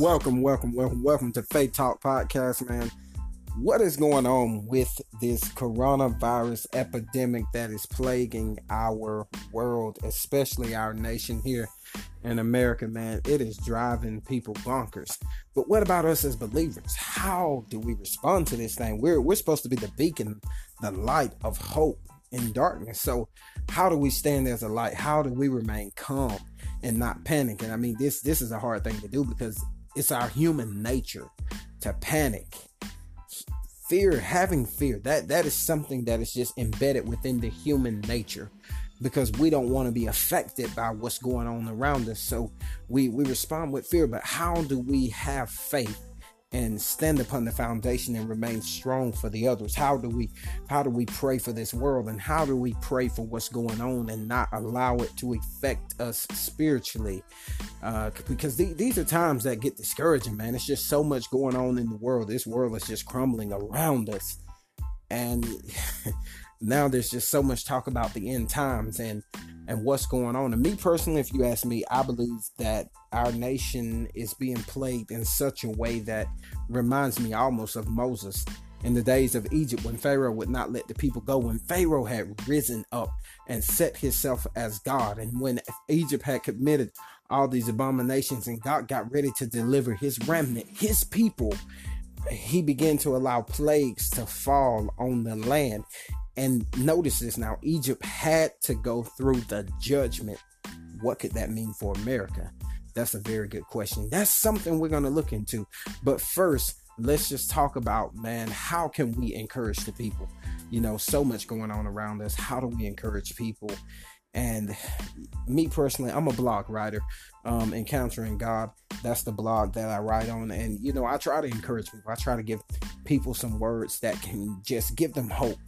Welcome, welcome, welcome, welcome to Faith Talk Podcast, man. What is going on with this coronavirus epidemic that is plaguing our world, especially our nation here in America, man? It is driving people bonkers. But what about us as believers? How do we respond to this thing? We're we're supposed to be the beacon, the light of hope in darkness. So, how do we stand as a light? How do we remain calm and not panic? And I mean, this this is a hard thing to do because it's our human nature to panic. Fear, having fear, that that is something that is just embedded within the human nature because we don't want to be affected by what's going on around us. So we we respond with fear, but how do we have faith and stand upon the foundation and remain strong for the others. How do we how do we pray for this world and how do we pray for what's going on and not allow it to affect us spiritually? Uh, because the, these are times that get discouraging man. It's just so much going on in the world. This world is just crumbling around us. And now there's just so much talk about the end times and and what's going on. And me personally, if you ask me, I believe that our nation is being plagued in such a way that reminds me almost of Moses in the days of Egypt when Pharaoh would not let the people go, when Pharaoh had risen up and set himself as God, and when Egypt had committed all these abominations and God got ready to deliver his remnant, his people, he began to allow plagues to fall on the land. And notice this now Egypt had to go through the judgment. What could that mean for America? That's a very good question. That's something we're going to look into. But first, let's just talk about, man, how can we encourage the people? You know, so much going on around us. How do we encourage people? And me personally, I'm a blog writer. Um, Encountering God, that's the blog that I write on. And, you know, I try to encourage people. I try to give people some words that can just give them hope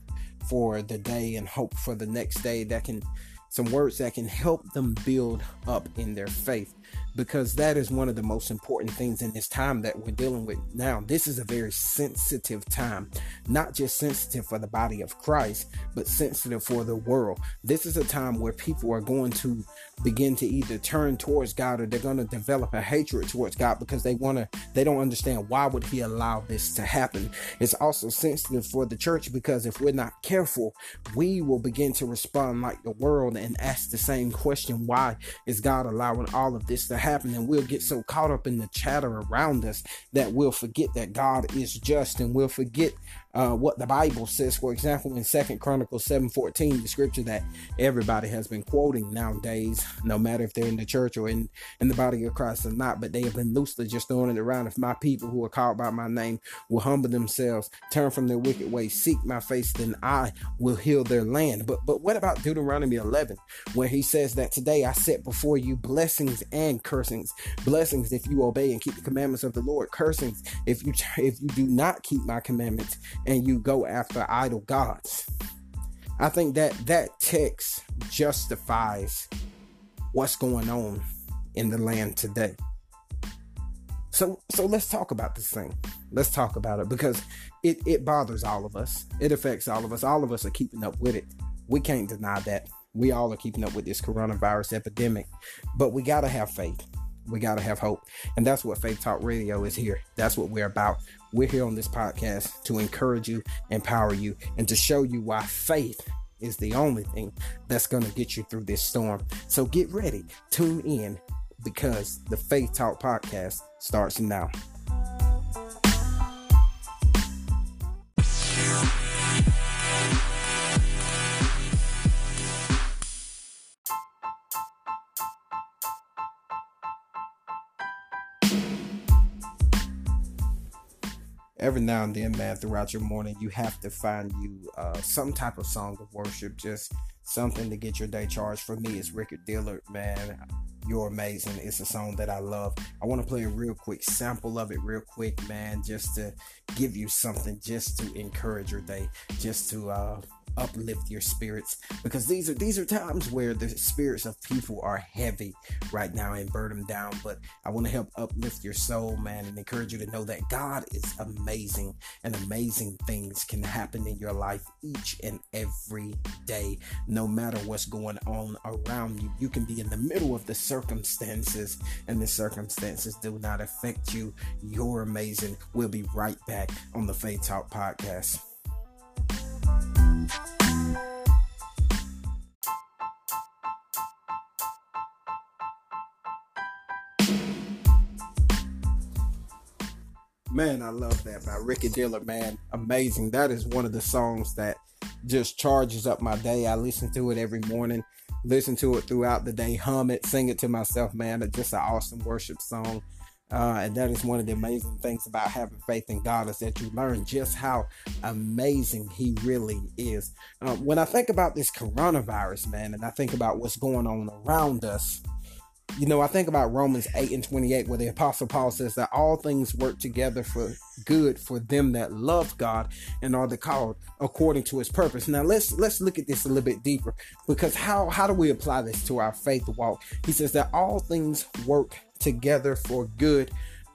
for the day and hope for the next day that can some words that can help them build up in their faith because that is one of the most important things in this time that we're dealing with now. This is a very sensitive time, not just sensitive for the body of Christ, but sensitive for the world. This is a time where people are going to begin to either turn towards God or they're going to develop a hatred towards God because they want to they don't understand why would he allow this to happen. It's also sensitive for the church because if we're not careful, we will begin to respond like the world and ask the same question, why is God allowing all of this to happen and we'll get so caught up in the chatter around us that we'll forget that God is just and we'll forget uh, what the Bible says. For example, in Second Chronicles 7:14, the scripture that everybody has been quoting nowadays, no matter if they're in the church or in, in the body of Christ or not, but they have been loosely just throwing it around. If my people who are called by my name will humble themselves, turn from their wicked ways, seek my face, then I will heal their land. But but what about Deuteronomy 11, where he says that today I set before you blessings and cursings. Blessings if you obey and keep the commandments of the Lord. Cursings if you if you do not keep my commandments and you go after idol gods. I think that that text justifies what's going on in the land today. So so let's talk about this thing. Let's talk about it because it, it bothers all of us. It affects all of us. All of us are keeping up with it. We can't deny that. We all are keeping up with this coronavirus epidemic. But we gotta have faith. We gotta have hope. And that's what Faith Talk Radio is here. That's what we're about. We're here on this podcast to encourage you, empower you, and to show you why faith is the only thing that's going to get you through this storm. So get ready, tune in because the Faith Talk podcast starts now. Every now and then, man, throughout your morning, you have to find you uh, some type of song of worship, just something to get your day charged. For me, it's Ricky Dillard, man. You're amazing. It's a song that I love. I want to play a real quick sample of it, real quick, man, just to give you something, just to encourage your day, just to uh, uplift your spirits because these are these are times where the spirits of people are heavy right now and burn them down. But I want to help uplift your soul, man, and encourage you to know that God is amazing and amazing things can happen in your life each and every day, no matter what's going on around you. You can be in the middle of the circumstances, and the circumstances do not affect you. You're amazing. We'll be right back on the Faith Talk podcast. Man, I love that by Ricky Dillard, man. Amazing. That is one of the songs that just charges up my day. I listen to it every morning, listen to it throughout the day, hum it, sing it to myself, man. It's just an awesome worship song. Uh, and that is one of the amazing things about having faith in God is that you learn just how amazing He really is. Uh, when I think about this coronavirus, man, and I think about what's going on around us, you know, I think about Romans 8 and 28, where the Apostle Paul says that all things work together for good for them that love God and are the called according to his purpose. Now let's let's look at this a little bit deeper because how how do we apply this to our faith walk? He says that all things work together for good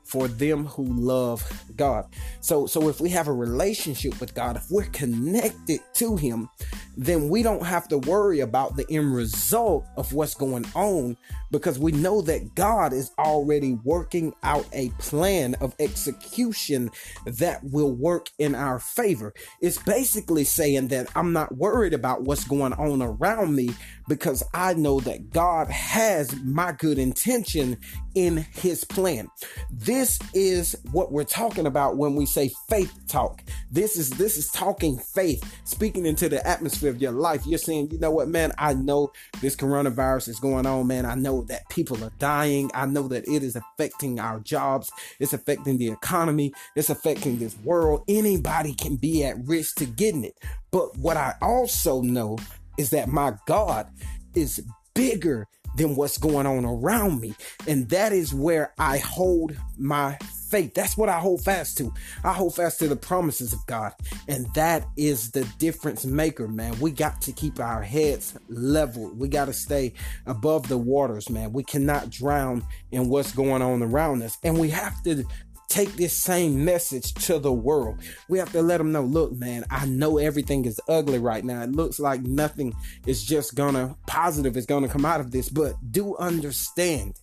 for them who love God. So so if we have a relationship with God, if we're connected to him, then we don't have to worry about the end result of what's going on because we know that God is already working out a plan of execution that will work in our favor. It's basically saying that I'm not worried about what's going on around me because I know that God has my good intention in his plan. This is what we're talking about when we say faith talk. This is this is talking faith, speaking into the atmosphere of your life. You're saying, "You know what, man? I know this coronavirus is going on, man. I know that people are dying. I know that it is affecting our jobs. It's affecting the economy. It's affecting this world. Anybody can be at risk to getting it. But what I also know is that my God is bigger than what's going on around me. And that is where I hold my faith. That's what I hold fast to. I hold fast to the promises of God. And that is the difference maker, man. We got to keep our heads level. We got to stay above the waters, man. We cannot drown in what's going on around us. And we have to take this same message to the world. We have to let them know, look, man, I know everything is ugly right now. It looks like nothing is just gonna positive is gonna come out of this, but do understand.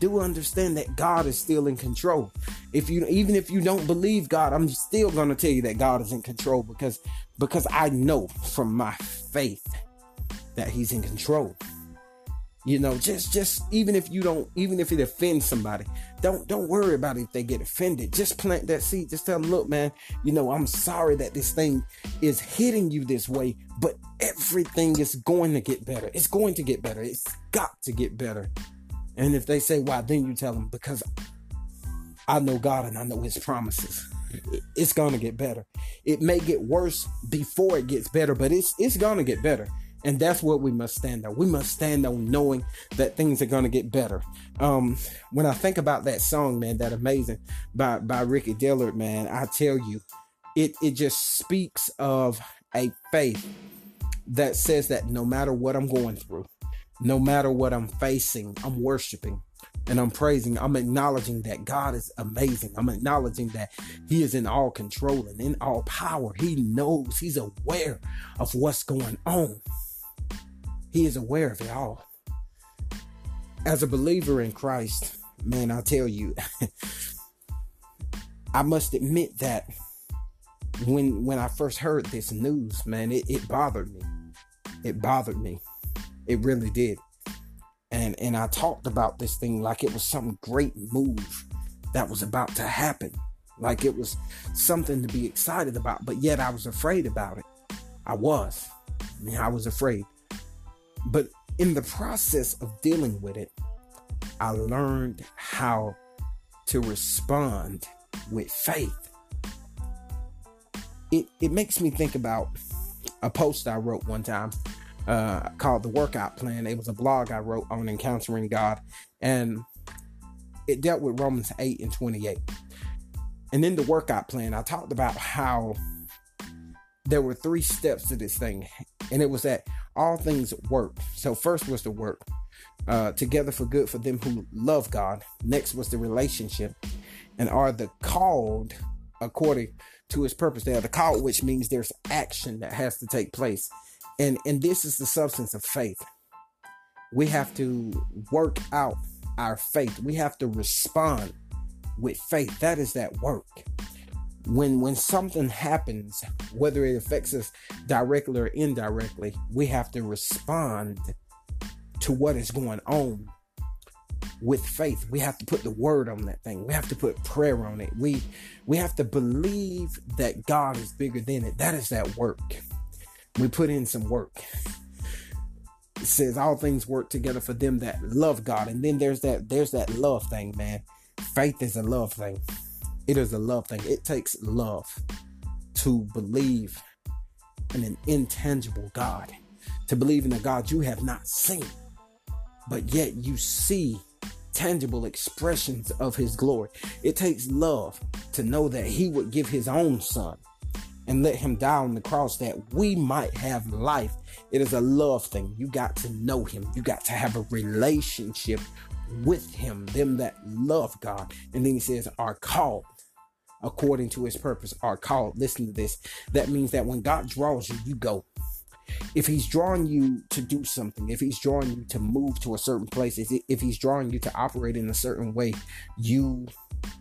Do understand that God is still in control. If you even if you don't believe God, I'm still gonna tell you that God is in control because because I know from my faith that He's in control. You know, just just even if you don't, even if it offends somebody, don't don't worry about it if they get offended. Just plant that seed. Just tell them, look, man, you know, I'm sorry that this thing is hitting you this way, but everything is going to get better. It's going to get better. It's got to get better. And if they say why, then you tell them because I know God and I know His promises. It's gonna get better. It may get worse before it gets better, but it's it's gonna get better. And that's what we must stand on. We must stand on knowing that things are going to get better. Um, when I think about that song, man, that amazing by, by Ricky Dillard, man, I tell you, it, it just speaks of a faith that says that no matter what I'm going through, no matter what I'm facing, I'm worshiping and I'm praising. I'm acknowledging that God is amazing. I'm acknowledging that He is in all control and in all power. He knows, He's aware of what's going on. He is aware of it all. As a believer in Christ, man, I tell you, I must admit that when when I first heard this news, man, it, it bothered me. It bothered me. It really did. And and I talked about this thing like it was some great move that was about to happen. Like it was something to be excited about, but yet I was afraid about it. I was. I mean, I was afraid. But in the process of dealing with it, I learned how to respond with faith. It, it makes me think about a post I wrote one time uh, called The Workout Plan. It was a blog I wrote on encountering God, and it dealt with Romans 8 and 28. And in the workout plan, I talked about how there were three steps to this thing, and it was that all things work. So first was the work, uh, together for good for them who love God. Next was the relationship, and are the called according to His purpose. They are the called, which means there's action that has to take place, and and this is the substance of faith. We have to work out our faith. We have to respond with faith. That is that work when when something happens whether it affects us directly or indirectly we have to respond to what is going on with faith. We have to put the word on that thing. We have to put prayer on it. We we have to believe that god is bigger than it. That is that work. We put in some work. It says all things work together for them that love god. And then there's that there's that love thing man. Faith is a love thing it is a love thing. It takes love to believe in an intangible God, to believe in a God you have not seen, but yet you see tangible expressions of his glory. It takes love to know that he would give his own son and let him die on the cross that we might have life. It is a love thing. You got to know him. You got to have a relationship with him, them that love God. And then he says, are called according to his purpose are called. Listen to this. That means that when God draws you, you go. If he's drawing you to do something, if he's drawing you to move to a certain place, if he's drawing you to operate in a certain way, you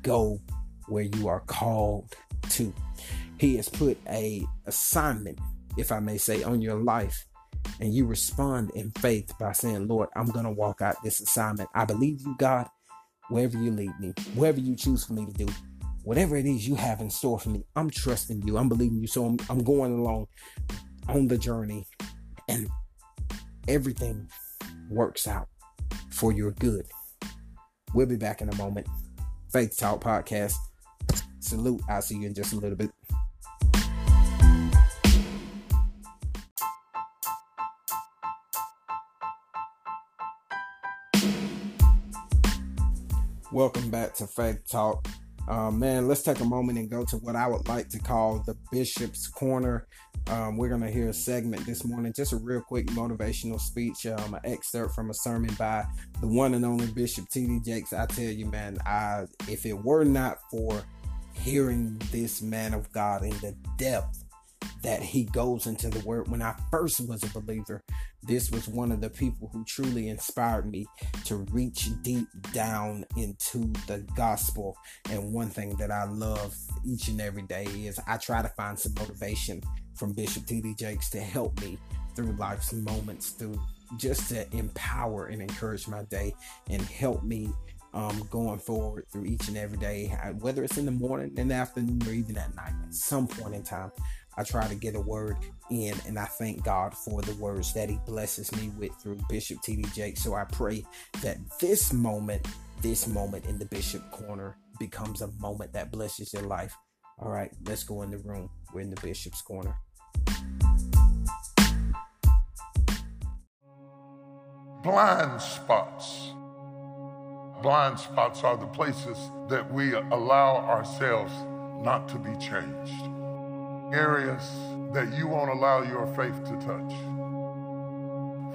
go where you are called to. He has put a assignment, if I may say, on your life and you respond in faith by saying, Lord, I'm going to walk out this assignment. I believe you, God, wherever you lead me, wherever you choose for me to do whatever it is you have in store for me, I'm trusting you. I'm believing you. So I'm, I'm going along on the journey and everything works out for your good. We'll be back in a moment. Faith Talk Podcast. Salute. I'll see you in just a little bit. Welcome back to Faith Talk. Um, man, let's take a moment and go to what I would like to call the Bishop's Corner. Um, we're going to hear a segment this morning, just a real quick motivational speech, um, an excerpt from a sermon by the one and only Bishop T.D. Jakes. I tell you, man, I if it were not for hearing this man of God in the depth that he goes into the word. When I first was a believer, this was one of the people who truly inspired me to reach deep down into the gospel. And one thing that I love each and every day is I try to find some motivation from Bishop T.D. Jakes to help me through life's moments, through just to empower and encourage my day and help me um, going forward through each and every day, whether it's in the morning, in the afternoon, or even at night. At some point in time, I try to get a word in, and I thank God for the words that He blesses me with through Bishop T.D. Jake. So I pray that this moment, this moment in the Bishop Corner, becomes a moment that blesses your life. All right, let's go in the room. We're in the Bishop's Corner. Blind spots. Blind spots are the places that we allow ourselves not to be changed areas that you won't allow your faith to touch.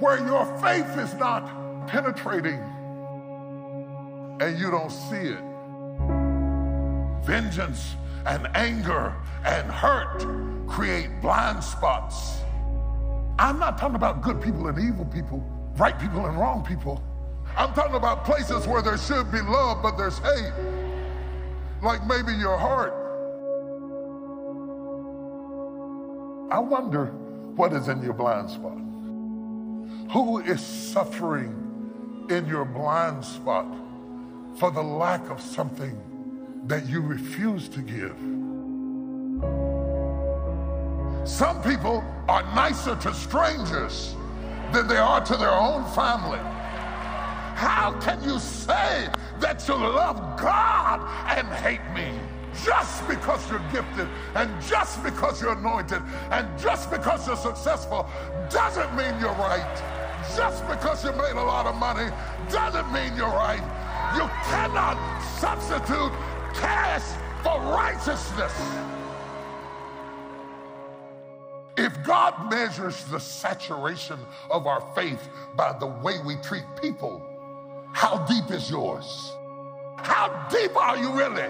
Where your faith is not penetrating and you don't see it. Vengeance and anger and hurt create blind spots. I'm not talking about good people and evil people, right people and wrong people. I'm talking about places where there should be love, but there's hate. Like maybe your heart I wonder what is in your blind spot. Who is suffering in your blind spot for the lack of something that you refuse to give? Some people are nicer to strangers than they are to their own family. How can you say that you love God and hate me? just because you're gifted and just because you're anointed and just because you're successful doesn't mean you're right. Just because you made a lot of money doesn't mean you're right. You cannot substitute cash for righteousness. If God measures the saturation of our faith by the way we treat people, how deep is yours? How deep are you really?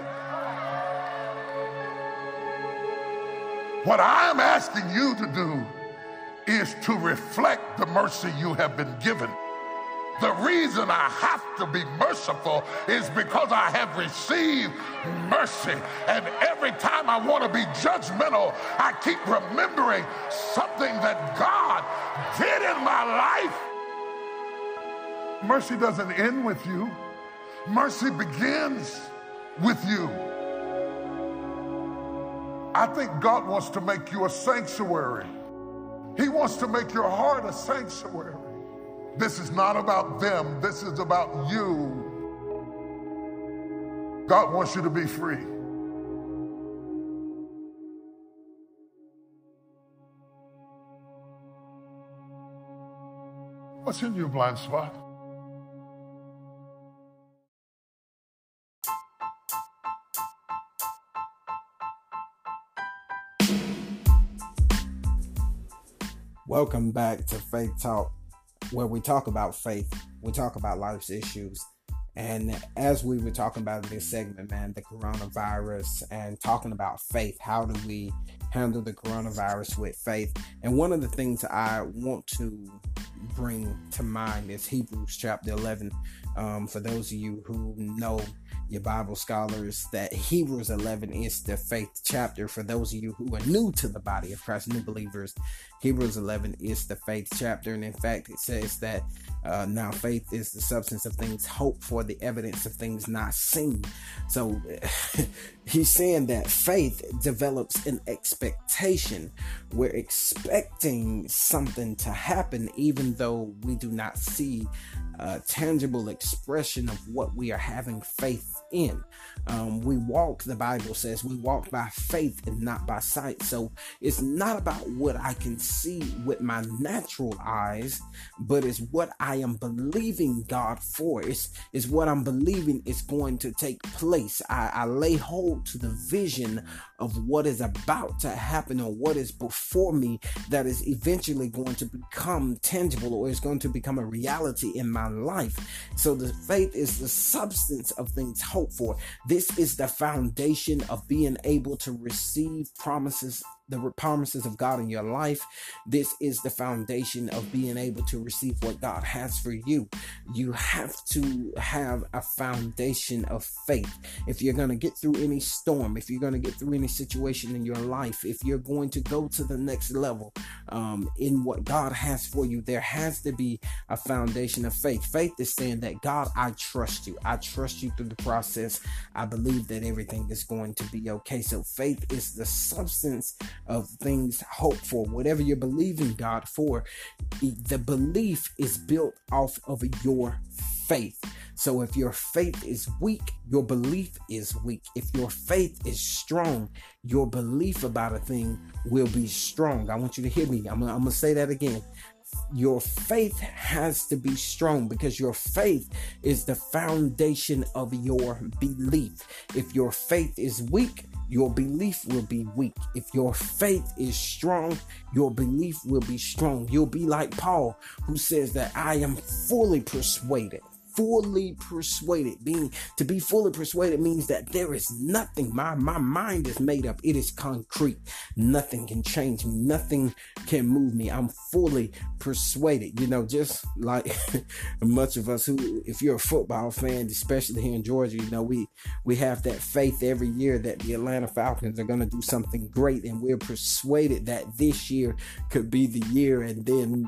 What I am asking you to do is to reflect the mercy you have been given. The reason I have to be merciful is because I have received mercy. And every time I want to be judgmental, I keep remembering something that God did in my life. Mercy doesn't end with you, mercy begins with you. I think God wants to make you a sanctuary. He wants to make your heart a sanctuary. This is not about them, this is about you. God wants you to be free. What's in your blind spot? Welcome back to Faith Talk, where we talk about faith, we talk about life's issues. And as we were talking about in this segment, man, the coronavirus and talking about faith, how do we handle the coronavirus with faith? And one of the things I want to bring to mind is Hebrews chapter 11. Um, for those of you who know your Bible scholars that Hebrews 11 is the faith chapter. For those of you who are new to the body of Christ, new believers, Hebrews 11 is the faith chapter. And in fact, it says that uh, now faith is the substance of things hoped for, the evidence of things not seen. So he's saying that faith develops an expectation. We're expecting something to happen, even though we do not see a tangible expression of what we are having faith in. Um, we walk, the Bible says, we walk by faith and not by sight. So it's not about what I can see with my natural eyes, but it's what I am believing God for. It's, it's what I'm believing is going to take place. I, I lay hold to the vision of what is about to happen or what is before me that is eventually going to become tangible or is going to become a reality in my life. So the faith is the substance of things hoped for. This is the foundation of being able to receive promises the promises of God in your life. This is the foundation of being able to receive what God has for you. You have to have a foundation of faith. If you're going to get through any storm, if you're going to get through any situation in your life, if you're going to go to the next level um, in what God has for you, there has to be a foundation of faith. Faith is saying that God, I trust you. I trust you through the process. I believe that everything is going to be okay. So faith is the substance of things hoped for, whatever you're believing God for, the belief is built off of your faith. So if your faith is weak, your belief is weak. If your faith is strong, your belief about a thing will be strong. I want you to hear me. I'm, I'm going to say that again your faith has to be strong because your faith is the foundation of your belief. If your faith is weak, your belief will be weak. If your faith is strong, your belief will be strong. You'll be like Paul, who says that I am fully persuaded fully persuaded. Being to be fully persuaded means that there is nothing. My my mind is made up. It is concrete. Nothing can change me. Nothing can move me. I'm fully persuaded. You know, just like much of us who, if you're a football fan, especially here in Georgia, you know, we we have that faith every year that the Atlanta Falcons are going to do something great, and we're persuaded that this year could be the year, and then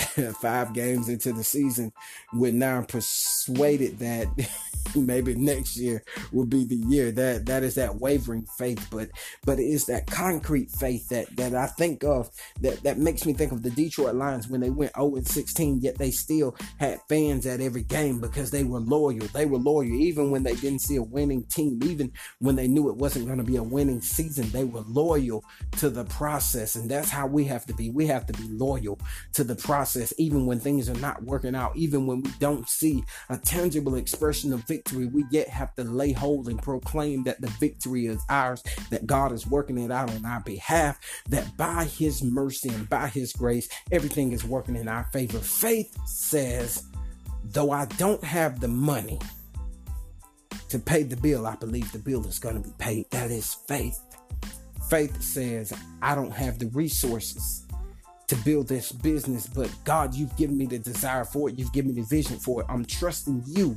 five games into the season, we're now persuaded that maybe next year will be the year. That that is that wavering faith, but but it is that concrete faith that that I think of that that makes me think of the Detroit Lions when they went 0 and 16, yet they still had fans at every game because they were loyal. They were loyal even when they didn't see a winning team, even when they knew it wasn't going to be a winning season. They were loyal to the process, and that's how we have to be. We have to be loyal to the process, even when things are not working out, even when we don't see a tangible expression of victory victory, we yet have to lay hold and proclaim that the victory is ours, that God is working it out on our behalf, that by His mercy and by His grace, everything is working in our favor. Faith says, though I don't have the money to pay the bill, I believe the bill is going to be paid. That is faith. Faith says, I don't have the resources to build this business, but God, you've given me the desire for it. You've given me the vision for it. I'm trusting you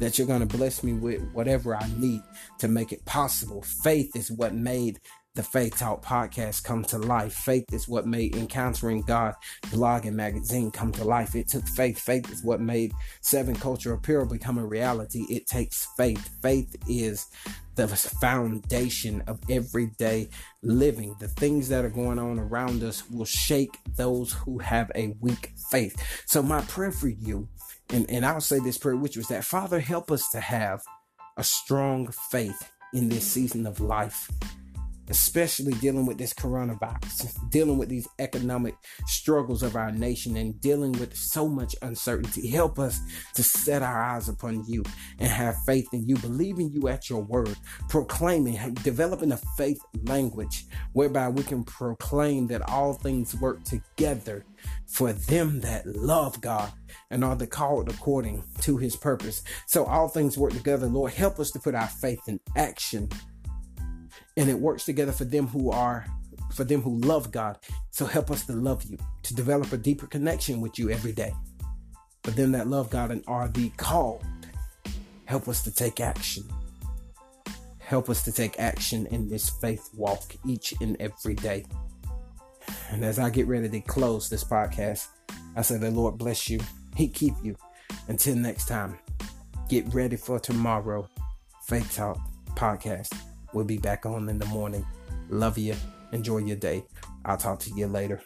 that you're going to bless me with whatever I need to make it possible. Faith is what made the Faith Talk podcast come to life. Faith is what made Encountering God blog and magazine come to life. It took faith. Faith is what made Seven Culture Apparel become a reality. It takes faith. Faith is the foundation of everyday living. The things that are going on around us will shake those who have a weak faith. So my prayer for you, and, and I'll say this prayer, which was that Father, help us to have a strong faith in this season of life especially dealing with this coronavirus, dealing with these economic struggles of our nation, and dealing with so much uncertainty. Help us to set our eyes upon you and have faith in you, believing you at your word, proclaiming, developing a faith language whereby we can proclaim that all things work together for them that love God and are the called according to his purpose. So all things work together. Lord, help us to put our faith in action and it works together for them who are for them who love God. So help us to love you, to develop a deeper connection with you every day. For them that love God and are the called, help us to take action. Help us to take action in this faith walk each and every day. And as I get ready to close this podcast, I say the Lord bless you. He keep you. Until next time, get ready for tomorrow. Faith Talk podcast. We'll be back on in the morning. Love you. Enjoy your day. I'll talk to you later.